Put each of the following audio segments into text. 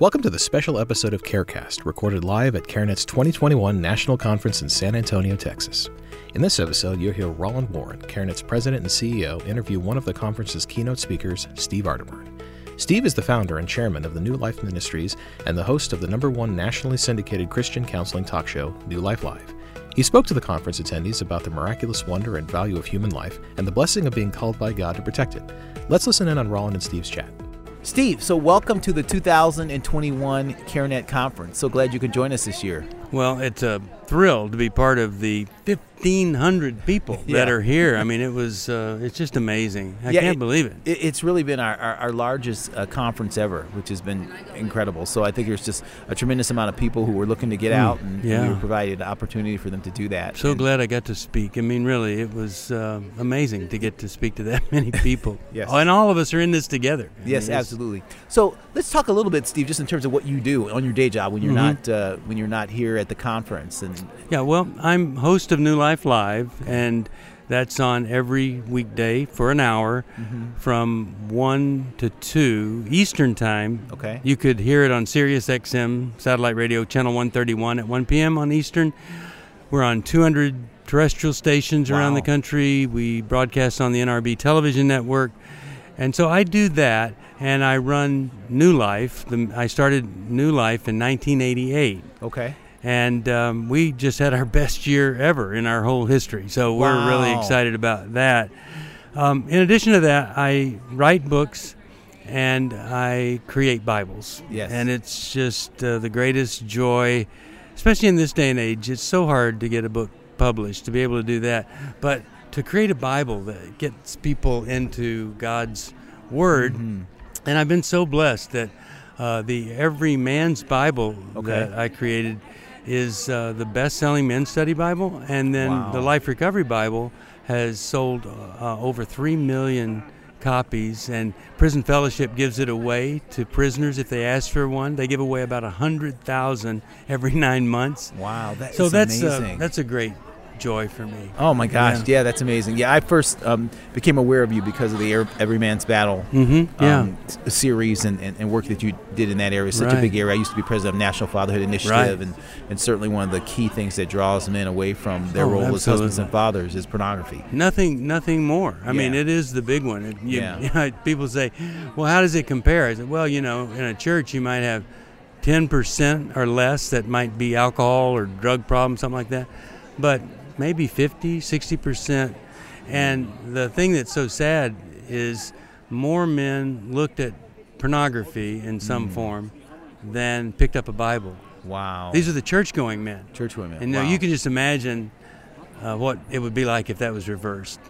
Welcome to the special episode of CareCast, recorded live at CareNet's 2021 National Conference in San Antonio, Texas. In this episode, you'll hear Roland Warren, CareNet's president and CEO, interview one of the conference's keynote speakers, Steve Arterburn. Steve is the founder and chairman of the New Life Ministries and the host of the number one nationally syndicated Christian counseling talk show, New Life Live. He spoke to the conference attendees about the miraculous wonder and value of human life and the blessing of being called by God to protect it. Let's listen in on Roland and Steve's chat. Steve, so welcome to the 2021 CareNet Conference. So glad you could join us this year. Well, it's a thrill to be part of the 1,500 people Yeah. that are here. I mean, it was, uh, it's just amazing. I Yeah, can't it- believe it. It, it's really been our, our, our largest uh, conference ever, which has been incredible. So I think there's just a tremendous amount of people who were looking to get out, and Mm, yeah. we provided an opportunity for them to do that. So And- glad I got to speak. I mean, really, it was uh, amazing to get to speak to that many people. Yes. Oh, and all of us are in this together. I Yes, mean, absolutely. So let's talk a little bit, Steve, just in terms of what you do on your day job when you're Mhm. not uh, when you're not here at the conference. And Yeah, well, I'm host of New Life Live, and that's on every weekday for an hour mm-hmm. from 1 to 2 Eastern Time. okay, You could hear it on Sirius XM satellite radio channel 131 at 1 p.m. on Eastern. We're on 200 terrestrial stations around the country. We broadcast on the NRB television network. And so I do that and I run New Life. The, I started New Life in 1988 okay, and um, we just had our best year ever in our whole history. So we're really excited about that. Um, in addition to that, I write books and I create Bibles. Yes. And it's just uh, the greatest joy, especially in this day and age. It's so hard to get a book published to be able to do that, but to create a Bible that gets people into God's Word. Mhm. And I've been so blessed that uh, the Every Man's Bible Okay. that I created is uh, the best-selling men's study Bible, and then Wow. the Life Recovery Bible has sold uh, over three million copies. And Prison Fellowship gives it away to prisoners if they ask for one. They give away about a hundred thousand every nine months. wow, that so that's amazing. Uh, that's a great joy for me. Oh my gosh, Yeah. yeah. that's amazing. Yeah, I first um, became aware of you because of the Air- Every Man's Battle Mm-hmm. Yeah. um, series and, and, and work that you did in that area. It's such a big area. I used to be president of National Fatherhood Initiative, Right. and, and certainly one of the key things that draws men away from their Oh, role as husbands and fathers is pornography. Nothing, nothing more. I mean, it is the big one. It- you- Yeah. you know, people say, "Well, how does it compare?" I said, "Well, you know, in a church, you might have ten percent or less that might be alcohol or drug problem, something like that, but maybe 50, 60 percent." And the thing that's so sad is more men looked at pornography in some Mm. form than picked up a Bible. Wow. These are the church-going men. church women. And now wow. you can just imagine uh, what it would be like if that was reversed.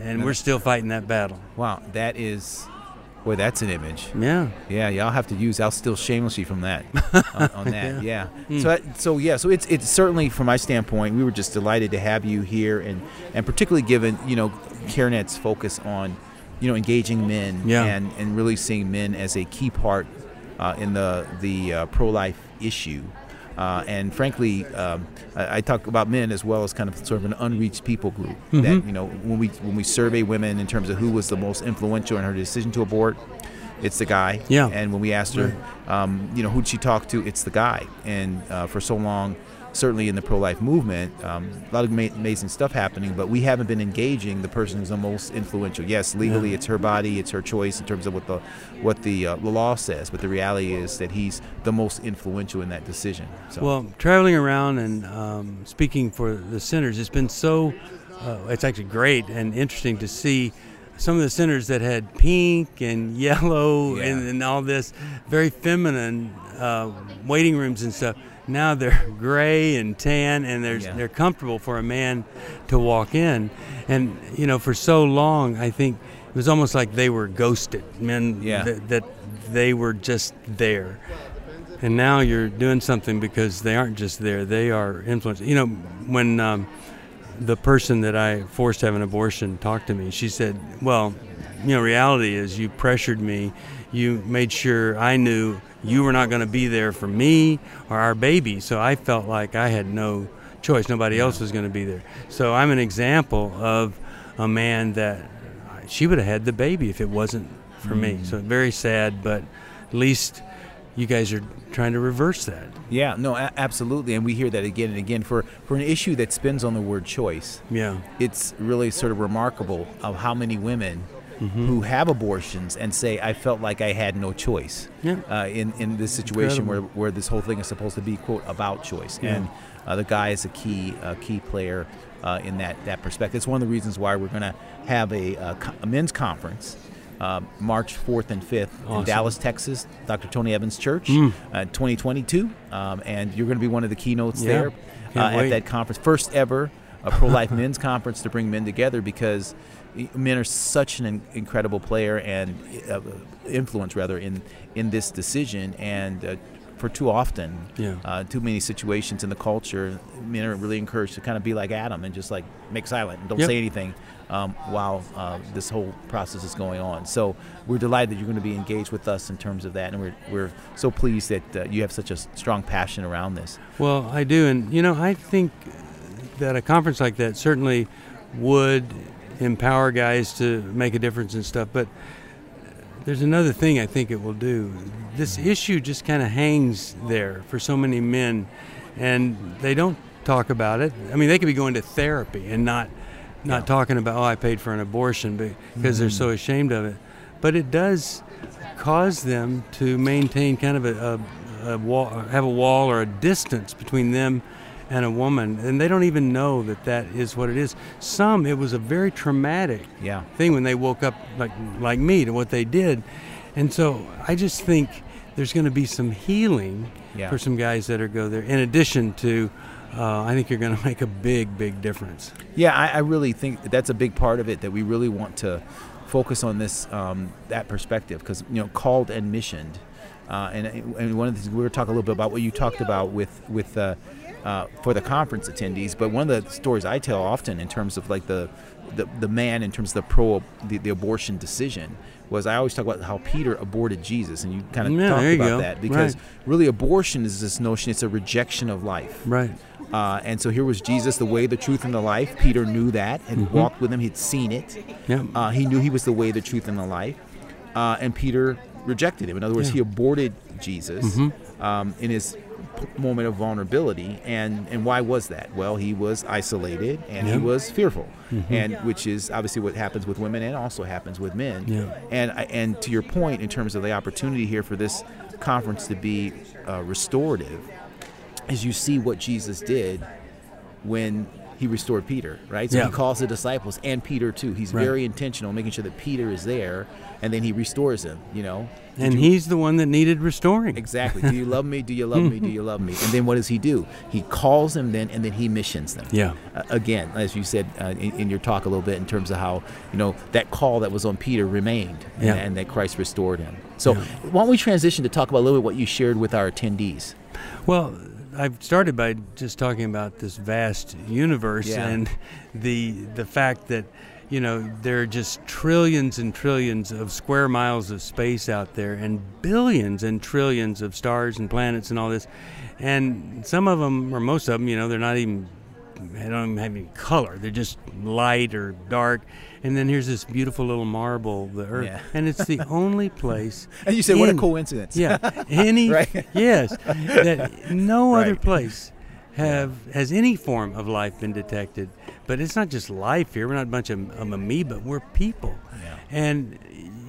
And we're still fighting that battle. Wow, that is. Boy, that's an image. Yeah. Yeah, y'all have to use. I'll steal shamelessly from that. on, on that, yeah. Hmm. So, that- so yeah, so it's it's certainly from my standpoint, we were just delighted to have you here, and and particularly given you know CareNet's focus on you know engaging men Yeah. and and really seeing men as a key part uh, in the the uh, pro life issue. Uh, and frankly, um, I, I talk about men as well as kind of sort of an unreached people group. That Mhm. you know, when we when we survey women in terms of who was the most influential in her decision to abort, it's the guy. Yeah. And when we asked her, um, you know, who'd she talk to? It's the guy. And uh, for so long, certainly in the pro-life movement, um, a lot of ma- amazing stuff happening, but we haven't been engaging the person who's the most influential. Yes, legally, Yeah. it's her body, it's her choice in terms of what the what the, uh, the law says, but the reality is that he's the most influential in that decision. So. Well, traveling around and um, speaking for the centers, it's been so, uh, it's actually great and interesting to see some of the centers that had pink and yellow Yeah. and, and all this very feminine uh, waiting rooms and stuff. Now they're gray and tan, and they're Yeah. they're comfortable for a man to walk in. And you know, for so long, I think it was almost like they were ghosted. Men Yeah. that, that they were just there. And now you're doing something because they aren't just there; they are influenced. You know, when um, the person that I forced to have an abortion talked to me, she said, "Well, you know, reality is you pressured me. You made sure I knew you were not going to be there for me or our baby. So I felt like I had no choice. Nobody else was going to be there. So I'm an example of a man that she would have had the baby if it wasn't for me. Mm. So very sad, but at least you guys are trying to reverse that. Yeah, no, a- absolutely, and we hear that again and again for for an issue that spins on the word choice. Yeah. It's really sort of remarkable of how many women Mm-hmm. who have abortions and say, "I felt like I had no choice." Yeah. Uh, in in this situation where, Incredible. where this whole thing is supposed to be quote about choice, Yeah. and uh, the guy is a key uh, key player uh, in that that perspective. It's one of the reasons why we're going to have a, uh, co- a men's conference. Uh, March 4th and 5th in Dallas, Texas, Dr. Tony Evans Church, Mm. uh, 2022. Um, and you're going to be one of the keynotes Yeah. there uh, at that conference. First ever a pro life men's conference to bring men together because men are such an incredible player and uh, influence rather in in this decision and uh, for too often Yeah. uh, too many situations in the culture men are really encouraged to kind of be like adam and just like make silent and don't Yep. say anything um, while uh, this whole process is going on so we're delighted that you're going to be engaged with us in terms of that and we're, we're so pleased that uh, you have such a strong passion around this Well, I do, and you know, I think that a conference like that certainly would empower guys to make a difference and stuff. But there's another thing I think it will do. This issue just kind of hangs there for so many men, and they don't talk about it. I mean, they could be going to therapy and not not Yeah. talking about oh I paid for an abortion because they're mm-hmm. so ashamed of it. But it does cause them to maintain kind of a, a, a wall, have a wall or a distance between them and a woman, and they don't even know that that is what it is. Some it was a very traumatic yeah thing when they woke up like like me to what they did, and so I just think there's going to be some healing Yeah. for some guys that are go there. In addition to, uh, I think you're going to make a big big difference. Yeah, I, I really think that that's a big part of it. That we really want to focus on this um, that perspective because you know called and missioned, uh, and and one of the things we were talking a little bit about what you talked about with with uh, uh, for the conference attendees. But one of the stories I tell often in terms of like the the, the man in terms of the pro the, the abortion decision was I always talk about how Peter aborted Jesus, and you kind of Yeah, talked about go. that because Right. really abortion is this notion it's a rejection of life. Right. Uh, and so here was Jesus, the way, the truth, and the life. Peter knew that and walked with him. He'd seen it. Yeah. Uh, he knew he was the way, the truth, and the life. Uh, and Peter rejected him. In other words, Yeah. he aborted Jesus um, in his p- moment of vulnerability. And and why was that? Well, he was isolated and he was fearful, and which is obviously what happens with women and also happens with men. Yeah. And and to your point, in terms of the opportunity here for this conference to be uh, restorative, is you see what Jesus did when he restored Peter, right? So Yeah. he calls the disciples and Peter too. He's Right. very intentional, making sure that Peter is there, and then he restores him. You know, Did And you- he's the one that needed restoring. exactly. do you love me? Do you love me? Do you love me? And then what does he do? He calls them then, and then he missions them. Yeah. Uh, again, as you said uh, in, in your talk a little bit, in terms of how you know that call that was on Peter remained, and- and, that Christ restored him. So Yeah. why don't we transition to talk about a little bit what you shared with our attendees? Well, I've started by just talking about this vast universe Yeah. and the the fact that you know there are just trillions and trillions of square miles of space out there and billions and trillions of stars and planets and all this and some of them or most of them you know they're not even they don't even have any color they're just light or dark and then here's this beautiful little marble the earth Yeah. and it's the only place And you said, what a coincidence. yeah, any Right. yes, that no other place have has any form of life been detected. But it's not just life here. We're not a bunch of, of amoeba. We're people, Yeah. and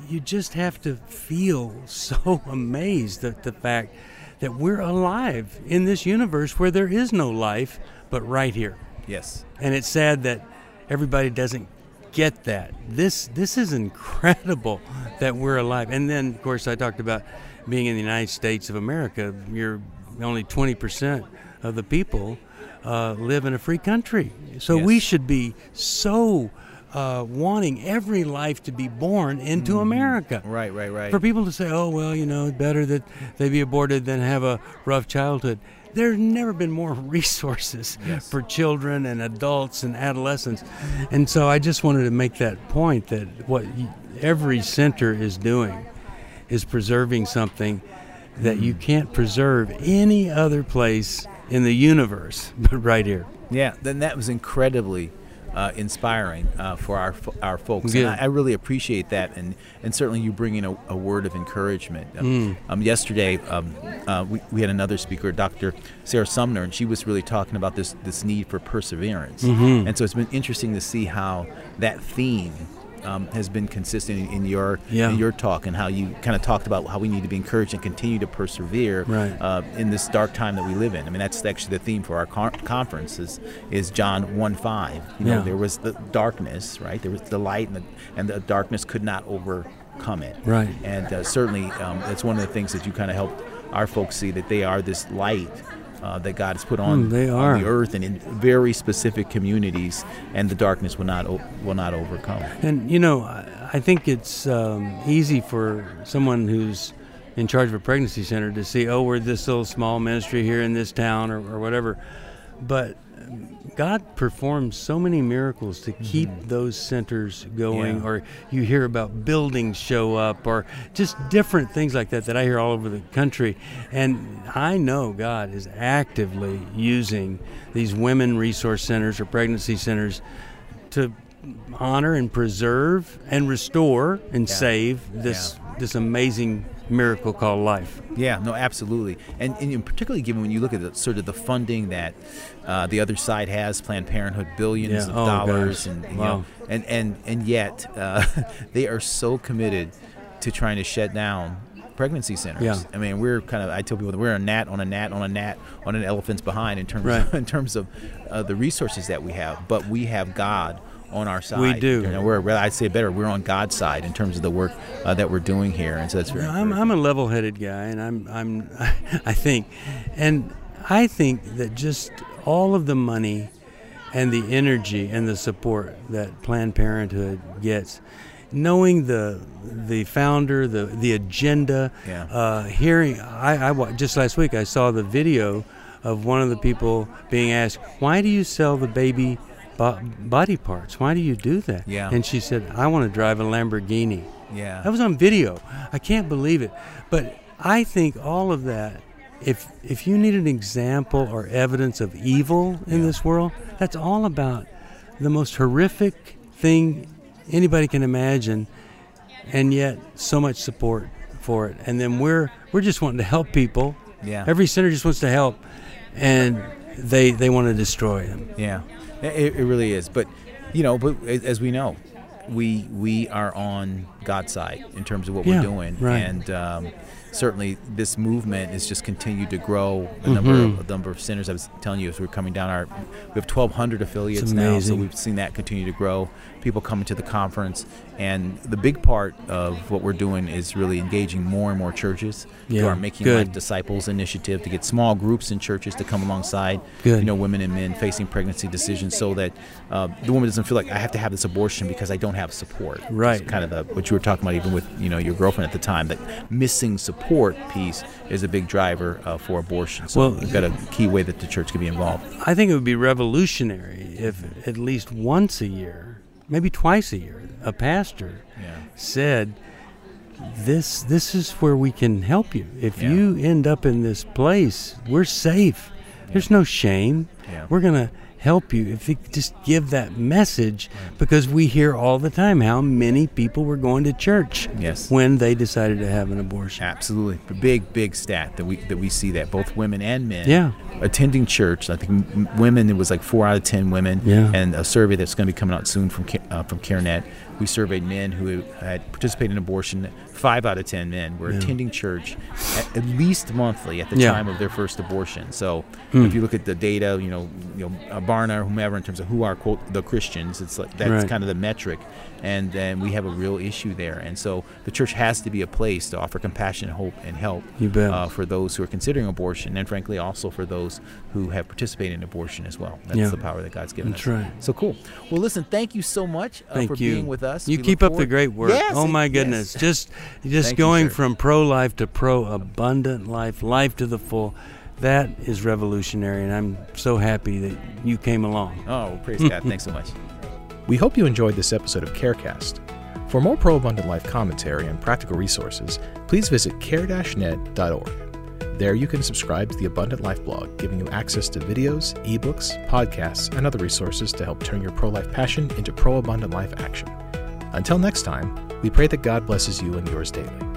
you just have to feel so amazed at the fact that we're alive in this universe where there is no life but right here. Yes. And it's sad that everybody doesn't get that. This this is incredible that we're alive. And then of course I talked about being in the United States of America. You're only 20% of the people uh, live in a free country. So we should be so uh, wanting every life to be born into America. Right, right, right. For people to say, oh, well, you know, better that they be aborted than have a rough childhood. There's never been more resources Yes. for children and adults and adolescents. And so I just wanted to make that point that what every center is doing is preserving something that you mm. can't preserve any other place in the universe but right here. Yeah, then that was incredibly uh, inspiring uh, for our our folks. And I, I really appreciate that, and and certainly you bringing a, a word of encouragement. Um, Mm. um, yesterday, um, uh, we, we had another speaker, Dr. Sarah Sumner, and she was really talking about this this need for perseverance. Mhm. And so it's been interesting to see how that theme. Um, has been consistent in, in your Yeah. in your talk and how you kind of talked about how we need to be encouraged and continue to persevere Right. uh, in this dark time that we live in. I mean, that's actually the theme for our con- conference is, is John 1 5. You know, Yeah. there was the darkness, right? There was the light, and the, and the darkness could not overcome it. Right. And uh, certainly, um, that's one of the things that you kind of helped our folks see that they are this light. Uh, that God has put on, Mm, they on the earth and in very specific communities, and the darkness will not o- will not overcome. And you know, I, I think it's um, easy for someone who's in charge of a pregnancy center to see, oh, we're this little small ministry here in this town or, or whatever. But God performs so many miracles to keep those centers going, Mm-hmm. Yeah. or you hear about buildings show up, or just different things like that that I hear all over the country. And I know God is actively using these women resource centers or pregnancy centers to honor and preserve and restore and Yeah. save this this amazing miracle called life. Yeah, no, absolutely, and, and particularly given when you look at the sort of the funding that uh, the other side has, Planned Parenthood, billions Yeah. of Oh, dollars, gosh. and you Wow. know, and and and yet uh, they are so committed to trying to shut down pregnancy centers. Yeah. I mean, we're kind of I tell people that we're a gnat on a gnat on a gnat on an elephant's behind in terms Right. of, in terms of uh, the resources that we have, but we have God on our side. We do. You know, we're I'd say better. We're on God's side in terms of the work uh, that we're doing here, and so that's very. I'm, I'm a level-headed guy, and I'm I'm I think, and I think that just all of the money and the energy and the support that Planned Parenthood gets, knowing the the founder, the the agenda, Yeah. uh, hearing I, I just last week I saw the video of one of the people being asked, "Why do you sell the baby?" Bo- Body parts. Why do you do that? Yeah. And she said, "I want to drive a Lamborghini." yeah. That was on video. I can't believe it. But I think all of that, if if you need an example or evidence of evil in Yeah. this world, that's all about the most horrific thing anybody can imagine, and yet so much support for it. And then we're we're just wanting to help people. yeah. Every center just wants to help, and they they want to destroy them. Yeah, it, it really is. But you know, but as we know, we we are on God's side in terms of what Yeah, we're doing, right. and um, certainly this movement has just continued to grow. The number Mhm. of the number of centers I was telling you as we're coming down our, we have 1,200 affiliates now, so we've seen that continue to grow. People coming to the conference, and the big part of what we're doing is really engaging more and more churches through Yeah, our Making good. Life Disciples initiative to get small groups in churches to come alongside Good. you know women and men facing pregnancy decisions so that uh, the woman doesn't feel like I have to have this abortion because I don't have support. Right. It's kind of the, what you were talking about even with you know your girlfriend at the time. That missing support piece is a big driver uh, for abortion. So Well- we've got a key way that the church can be involved. I think it would be revolutionary if at least once a year, maybe twice a year, a pastor Yeah. said, "This this is where we can help you. If Yeah. you end up in this place, we're safe. There's no shame. Yeah. We're gonna help you if you just give that message because we hear all the time how many people were going to church Yes. when they decided to have an abortion. Absolutely, a big, big stat that we that we see that both women and men Yeah. attending church. I think women it was like four out of ten women. Yeah. And a survey that's going to be coming out soon from uh, from CareNet, we surveyed men who had participated in abortion. Five out of ten men were Yeah. attending church at, at least monthly at the Yeah. time of their first abortion. So Hmm. if you look at the data, you know, you know, uh, Barna or whomever in terms of who are quote the Christians, it's like that's Right. kind of the metric, and then we have a real issue there. And so the church has to be a place to offer compassion, hope, and help You bet. uh, for those who are considering abortion, and frankly, also for those who have participated in abortion as well. That's Yeah. the power that God's given That's us. right. So cool. Well, listen, thank you so much uh, for you. being with us us. You we keep up the great work. Yes, oh my goodness. Yes. Just just Thank going you, from pro life to pro abundant life, life to the full. That is revolutionary and I'm so happy that you came along. Oh, praise God. Thanks so much. We hope you enjoyed this episode of Carecast. For more pro abundant life commentary and practical resources, please visit care-net.org. There you can subscribe to the Abundant Life blog, giving you access to videos, ebooks, podcasts, and other resources to help turn your pro life passion into pro abundant life action. Until next time, we pray that God blesses you and yours daily.